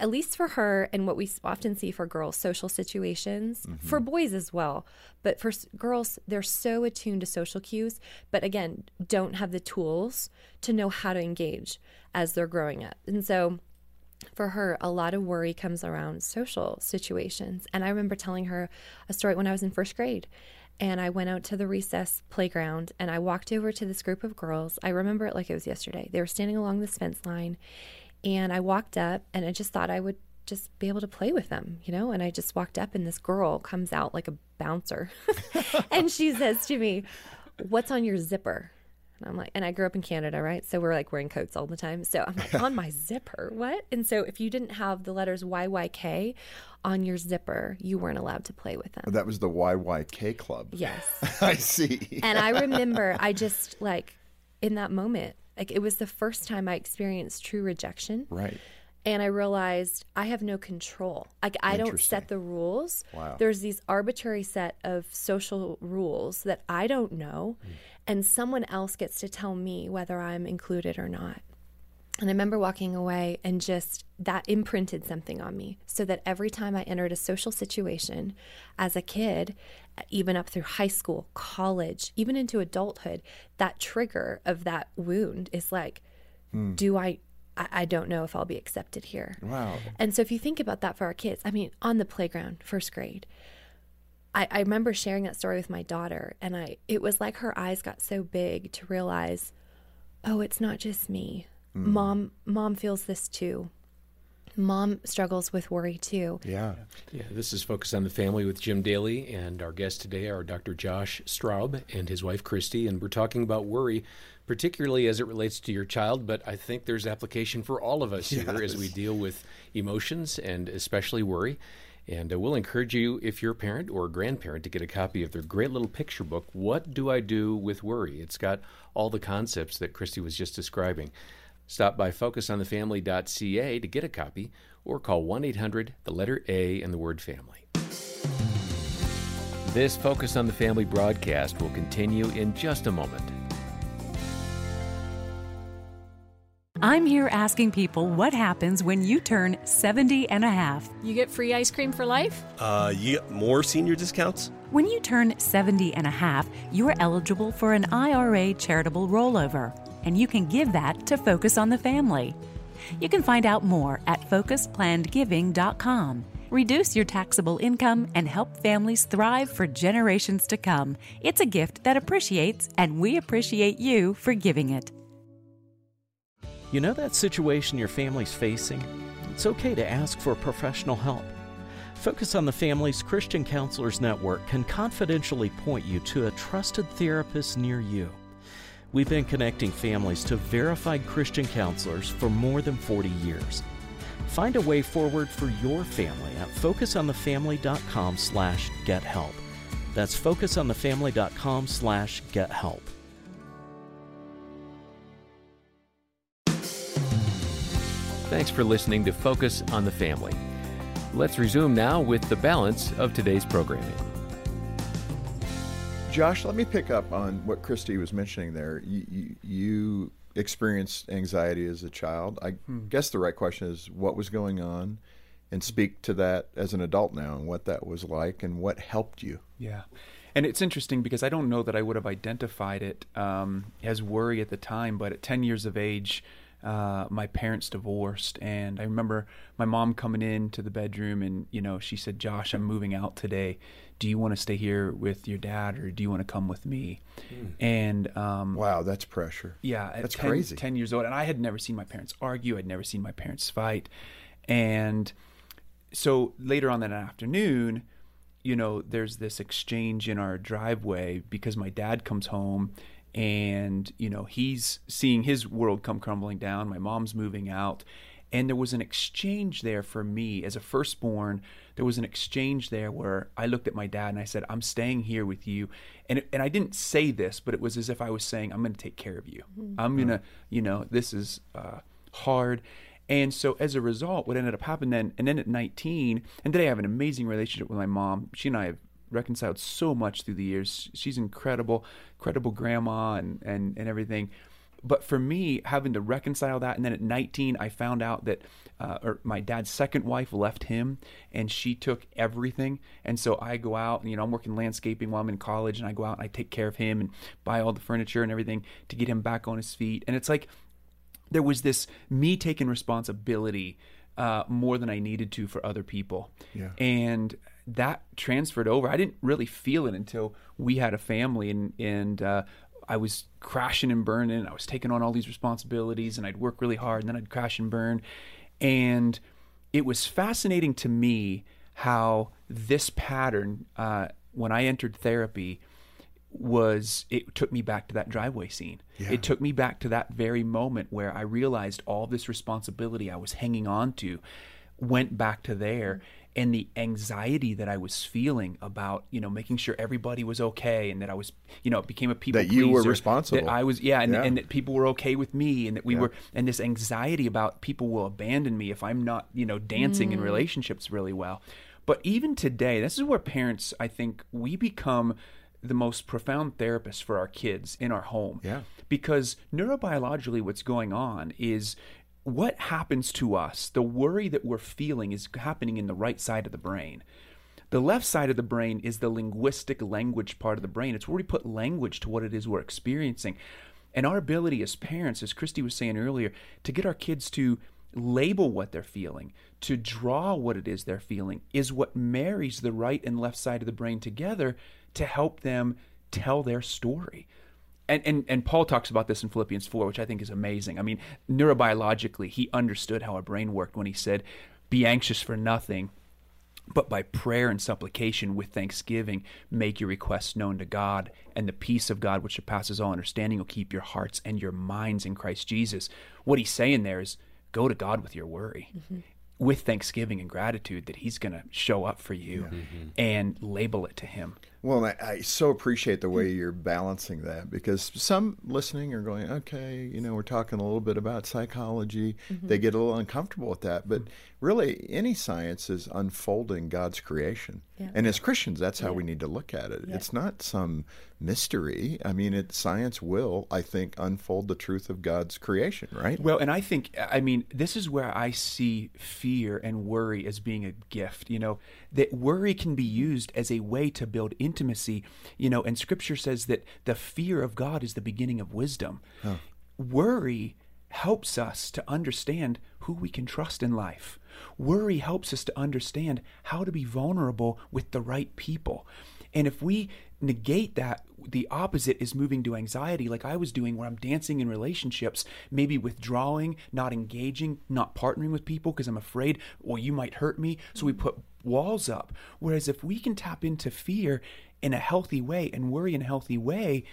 at least for her and what we often see for girls social situations Mm-hmm. for boys as well but for s- girls they're so attuned to social cues but again don't have the tools to know how to engage as they're growing up and so for her, a lot of worry comes around social situations. And I remember telling her a story when I was in first grade. And I went out to the recess playground and I walked over to this group of girls. I remember it like it was yesterday. They were standing along this fence line And I walked up and I just thought I would just be able to play with them, you know? And I just walked up and this girl comes out like a bouncer and she says to me, What's on your zipper? And I'm like, and I grew up in Canada, right? So we're like wearing coats all the time. So I'm like, on my zipper, what? And so if you didn't have the letters YYK on your zipper, you weren't allowed to play with them. That was the YYK club. Yes. I see. and I remember I just like in that moment, like it was the first time I experienced true rejection. Right. And I realized I have no control. Like I don't set the rules. Wow. There's these arbitrary set of social rules that I don't know, hmm. And someone else gets to tell me whether I'm included or not. And I remember walking away and just that imprinted something on me so that every time I entered a social situation as a kid, even up through high school, college, even into adulthood, that trigger of that wound is like, hmm. do I, I, I don't know if I'll be accepted here. Wow. And so if you think about that for our kids, I mean, on the playground, first grade, I, I remember sharing that story with my daughter, and I it was like her eyes got so big to realize, oh, it's not just me. Hmm. Mom, mom feels this too. Mom struggles with worry too. Yeah. Yeah, this is Focus on the Family with Jim Daly, and our guests today are Dr. Josh Straub and his wife Christi, and we're talking about worry, particularly as it relates to your child, but I think there's application for all of us here as we deal with emotions and especially worry. And uh, we'll encourage you, if you're a parent or a grandparent, to get a copy of their great little picture book, What Do I Do with Worry? It's got all the concepts that Christi was just describing. Stop by focusonthefamily.ca to get a copy or call 1 800 the letter A and the word family. This Focus on the Family broadcast will continue in just a moment. I'm here asking people what happens when you turn 70 and a half. You get free ice cream for life? Uh, you get more senior discounts? When you turn 70 and a half, you are eligible for an IRA charitable rollover, and you can give that to Focus on the Family. You can find out more at focusplannedgiving.com. Reduce your taxable income and help families thrive for generations to come. It's a gift that appreciates, and we appreciate you for giving it. You know that situation your family's facing? It's okay to ask for professional help. Focus on the Family's Christian Counselors Network can confidentially point you to a trusted therapist near you. We've been connecting families to verified Christian counselors for more than 40 years. Find a way forward for your family at focusonthefamily.com slash get help. That's focusonthefamily.com slash get Thanks for listening to Focus on the Family. Let's resume now with the balance of today's programming. Josh, let me pick up on what Christi was mentioning there. You, you, you experienced anxiety as a child. I guess the right question is what was going on, and speak to that as an adult now and what that was like and what helped you. Yeah. And it's interesting because I don't know that I would have identified it um, as worry at the time, but at 10 years of age, uh, my parents divorced. And I remember my mom coming into the bedroom and, you know, she said, Josh, I'm moving out today. Do you want to stay here with your dad or do you want to come with me? And um, Wow, that's pressure. yeah, That's 10, crazy. 10 years old. And I had never seen my parents argue. I'd never seen my parents fight. And so later on that afternoon, you know, there's this exchange in our driveway because my dad comes home and, you know, he's seeing his world come crumbling down. My mom's moving out. And there was an exchange there for me as a firstborn. There was an exchange there where I looked at my dad and I said, I'm staying here with you. And, it, and I didn't say this, but it was as if I was saying, I'm going to take care of you. I'm going to, you know, this is uh, hard. And so as a result, what ended up happening then, and then at 19, and today I have an amazing relationship with my mom. She and I have reconciled so much through the years. She's incredible, incredible grandma and, and, and everything. But for me, having to reconcile that, and then at 19, I found out that uh, or my dad's second wife left him, and she took everything. And so I go out, and you know, I'm working landscaping while I'm in college, and I go out and I take care of him and buy all the furniture and everything to get him back on his feet. And it's like there was this me taking responsibility uh, more than I needed to for other people. Yeah. And that transferred over. I didn't really feel it until we had a family and and uh, I was crashing and burning. I was taking on all these responsibilities, and I'd work really hard, and then I'd crash and burn. And it was fascinating to me how this pattern, uh, when I entered therapy, was it took me back to that driveway scene. Yeah. It took me back to that very moment where I realized all this responsibility I was hanging on to went back to there and the anxiety that I was feeling about, you know, making sure everybody was okay and that I was, you know, it became a people That you were responsible. That I was, yeah, and, Yeah. and that people were okay with me and that we Yeah. were, and this anxiety about people will abandon me if I'm not, you know, dancing in Mm. relationships really well. But even today, this is where parents, I think, we become the most profound therapists for our kids in our home. Yeah. Because neurobiologically, what's going on is what happens to us, the worry that we're feeling is happening in the right side of the brain. The left side of the brain is the linguistic language part of the brain. It's where we put language to what it is we're experiencing. And our ability as parents, as Christy was saying earlier, to get our kids to label what they're feeling, to draw what it is they're feeling, is what marries the right and left side of the brain together to help them tell their story. And, and, and Paul talks about this in Philippians 4, which I think is amazing. I mean, neurobiologically, he understood how our brain worked when he said, Be anxious for nothing, but by prayer and supplication with thanksgiving, make your requests known to God, and the peace of God, which surpasses all understanding, will keep your hearts and your minds in Christ Jesus. What he's saying there is go to God with your worry. Mm-hmm. With thanksgiving and gratitude that He's going to show up for you mm-hmm. and label it to Him. Well, I, I so appreciate the mm. way you're balancing that because some listening are going, okay, you know, we're talking a little bit about psychology. They mm-hmm. get a little uncomfortable with that. But really, any science is unfolding God's creation. Yeah. And as Christians, that's how we need to look at it. It's not some mystery. I mean, it, science will, I think, unfold the truth of God's creation, right? Well, and I think, I mean, this is where I see fear and worry as being a gift. You know, that worry can be used as a way to build intimacy. You know, and scripture says that the fear of God is the beginning of wisdom. Worry helps us to understand who we can trust in life. Worry helps us to understand how to be vulnerable with the right people. And if we negate that, the opposite is moving to anxiety, like I was doing, where I'm dancing in relationships, maybe withdrawing, not engaging, not partnering with people because I'm afraid, well, you might hurt me. So we put walls up. Whereas if we can tap into fear in a healthy way and worry in a healthy way,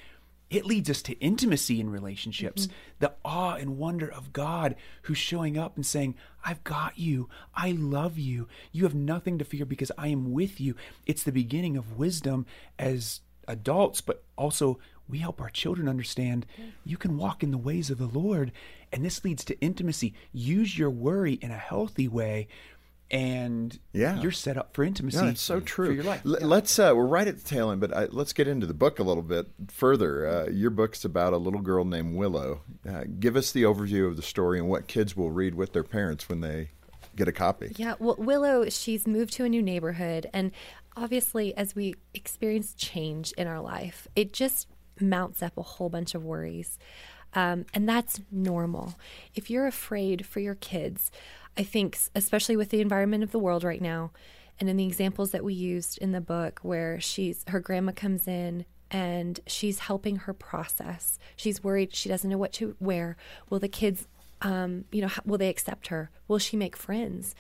it leads us to intimacy in relationships, mm-hmm. the awe and wonder of God who's showing up and saying, I've got you. I love you. You have nothing to fear because I am with you. It's the beginning of wisdom as adults, but also we help our children understand mm-hmm. you can walk in the ways of the Lord. And this leads to intimacy. Use your worry in a healthy way. And Yeah. you're set up for intimacy. No, it's so true. For your life. L- Let's uh, we're right at the tail end, but I, let's get into the book a little bit further. Uh, your book's about a little girl named Willow. Uh, give us the overview of the story and what kids will read with their parents when they get a copy. Yeah, well, Willow, she's moved to a new neighborhood. And obviously, as we experience change in our life, it just mounts up a whole bunch of worries. Um, and that's normal. If you're afraid for your kids, I think, especially with the environment of the world right now, and in the examples that we used in the book, where she's her grandma comes in and she's helping her process. She's worried she doesn't know what to wear. Will the kids um, you know, how, will they accept her? Will she make friends?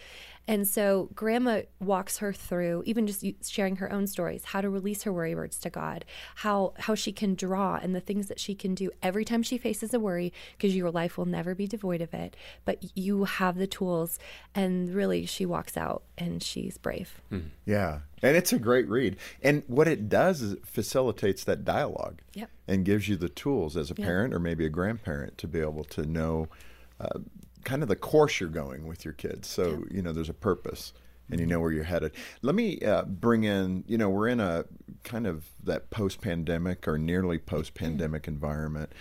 And so grandma walks her through even just sharing her own stories, how to release her worry words to God, how how she can draw and the things that she can do every time she faces a worry because your life will never be devoid of it, but you have the tools and really she walks out and she's brave. Yeah, and it's a great read. And what it does is it facilitates that dialogue Yep. and gives you the tools as a Yeah. parent or maybe a grandparent to be able to know uh, kind of the course you're going with your kids. So, you know, there's a purpose and you know where you're headed. Let me uh, bring in, you know, we're in a kind of that post pandemic or nearly post pandemic environment.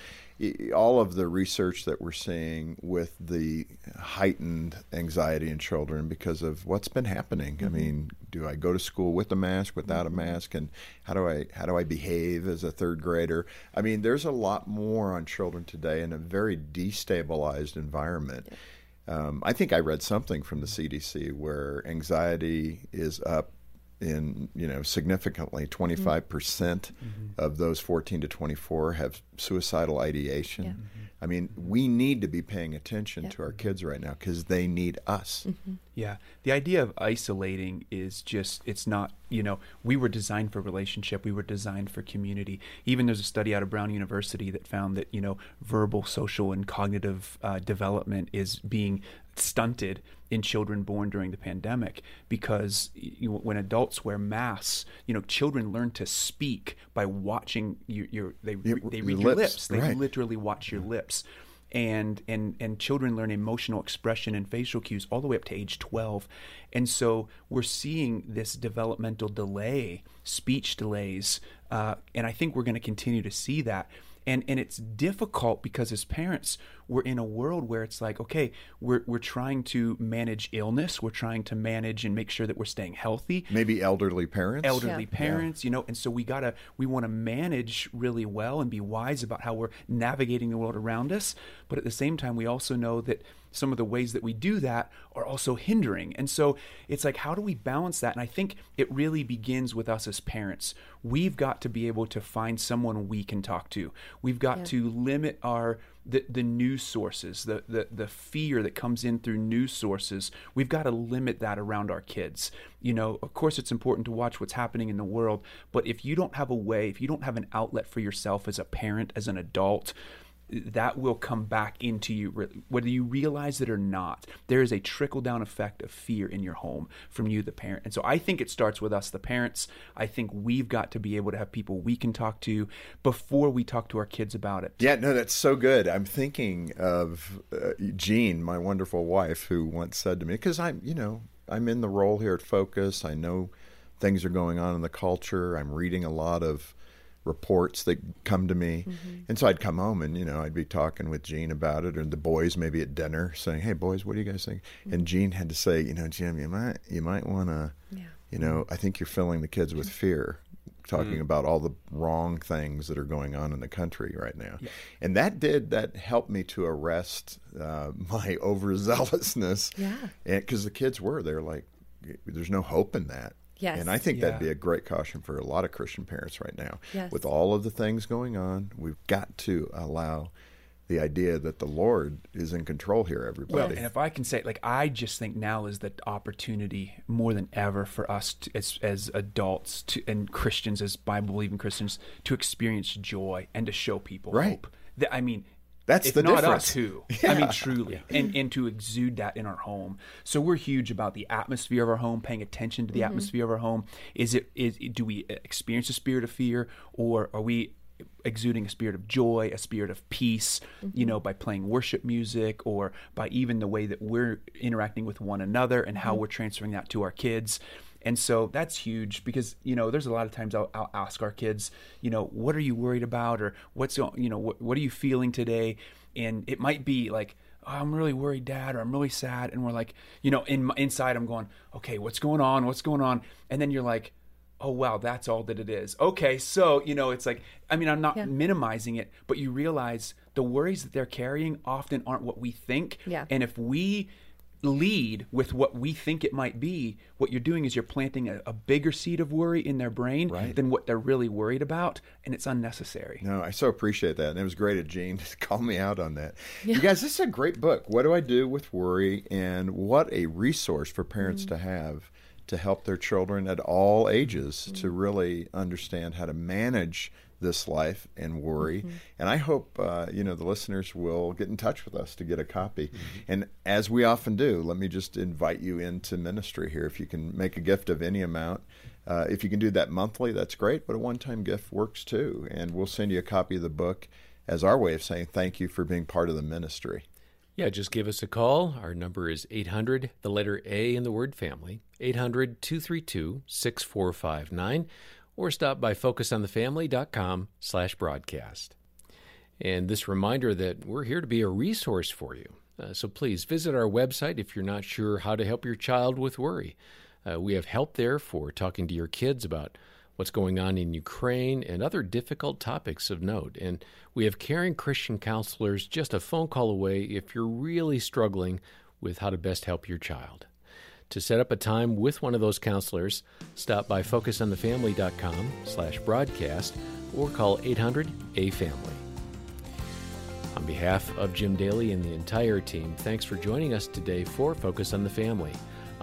All of the research that we're seeing with the heightened anxiety in children because of what's been happening. I mean, do I go to school with a mask, without a mask, and how do I how do I behave as a third grader? I mean, there's a lot more on children today in a very destabilized environment. Um, I think I read something from the CDC where anxiety is up in you know significantly 25% mm-hmm. of those 14 to 24 have suicidal ideation. Yeah. Mm-hmm. I mean, we need to be paying attention Yep. to our kids right now because they need us. Mm-hmm. Yeah. The idea of isolating is just, it's not, you know, we were designed for relationship. We were designed for community. Even there's a study out of Brown University that found that, you know, verbal, social, and cognitive uh, development is being stunted in children born during the pandemic because you know, when adults wear masks, you know, children learn to speak by watching your, your they, Yeah, they read your lips, lips. They right. literally watch your lips and and and children learn emotional expression and facial cues all the way up to age 12 and so we're seeing this developmental delay speech delays uh, and i think we're going to continue to see that and and it's difficult because as parents we're in a world where it's like okay we're we're trying to manage illness. We're trying to manage and make sure that we're staying healthy. Maybe elderly parents. elderly parents you know and so we gotta we want to manage really well and be wise about how we're navigating the world around us. But at the same time we also know that some of the ways that we do that are also hindering. And so it's like how do we balance that? And i think it really begins with us as parents. We've got to be able to find someone we can talk to. We've got Yeah. to limit our the, the news sources, the, the, the fear that comes in through news sources, we've got to limit that around our kids. You know, of course, it's important to watch what's happening in the world, but if you don't have a way, if you don't have an outlet for yourself as a parent, as an adult, that will come back into you whether you realize it or not there is a trickle down effect of fear in your home from you the parent and so i think it starts with us the parents i think we've got to be able to have people we can talk to before we talk to our kids about it Yeah, no, that's so good. I'm thinking of uh, Jean, my wonderful wife, who once said to me, because I'm, you know, I'm in the role here at Focus. I know things are going on in the culture. I'm reading a lot of reports that come to me, mm-hmm. and so I'd come home and you know I'd be talking with Jean about it, or the boys maybe at dinner saying, "Hey, boys, what do you guys think?" Mm-hmm. And Jean had to say, "You know, Jim, you might, you might want to, Yeah. you know, I think you're filling the kids with fear." talking mm-hmm. about all the wrong things that are going on in the country right now. And that did that helped me to arrest uh, my overzealousness. Yeah. Because the kids were they're like, there's no hope in that. Yes. And I think Yeah. that'd be a great caution for a lot of Christian parents right now. Yes. With all of the things going on, we've got to allow the idea that the Lord is in control here, everybody. Well, and if I can say, like, I just think now is the opportunity more than ever for us to, as as adults to, and Christians, as Bible believing Christians, to experience joy and to show people Right. hope. That, I mean, That's if the not difference. us, who? I mean, truly, and and to exude that in our home. So we're huge about the atmosphere of our home, paying attention to the mm-hmm. atmosphere of our home. Is it is do we experience a spirit of fear, or are we exuding a spirit of joy, a spirit of peace, you mm-hmm. know, by playing worship music or by even the way that we're interacting with one another and how mm-hmm. we're transferring that to our kids. And so that's huge because you know there's a lot of times I'll, I'll ask our kids, you know, what are you worried about or what's you know what, what are you feeling today, and it might be like oh, I'm really worried, Dad, or I'm really sad, and we're like, you know, in inside I'm going, okay, what's going on? What's going on? And then you're like, oh wow that's all that it is okay so you know it's like i mean i'm not Yeah. minimizing it but you realize the worries that they're carrying often aren't what we think Yeah. and if we lead with what we think it might be what you're doing is you're planting a, a bigger seed of worry in their brain Right. than what they're really worried about and it's unnecessary No, I so appreciate that. And it was great of Jean to call me out on that. You guys, this is a great book. What do I do with worry? And what a resource for parents mm. to have to help their children at all ages to really understand how to manage this life and worry. And I hope, uh, you know, the listeners will get in touch with us to get a copy. And as we often do, let me just invite you into ministry here. If you can make a gift of any amount, uh, if you can do that monthly, that's great, but a one time gift works too. And we'll send you a copy of the book as our way of saying thank you for being part of the ministry. Yeah, just give us a call. Our number is 800, the letter A in the word family, 800 232 6459, or stop by focusonthefamily.com slash broadcast. And this reminder that we're here to be a resource for you. Uh, so please visit our website if you're not sure how to help your child with worry. Uh, we have help there for talking to your kids about what's going on in Ukraine and other difficult topics of note. And we have caring Christian counselors just a phone call away if you're really struggling with how to best help your child. To set up a time with one of those counselors, stop by focusonthefamily.com slash broadcast or call 800-A-FAMILY. On behalf of Jim Daly and the entire team, thanks for joining us today for Focus on the Family.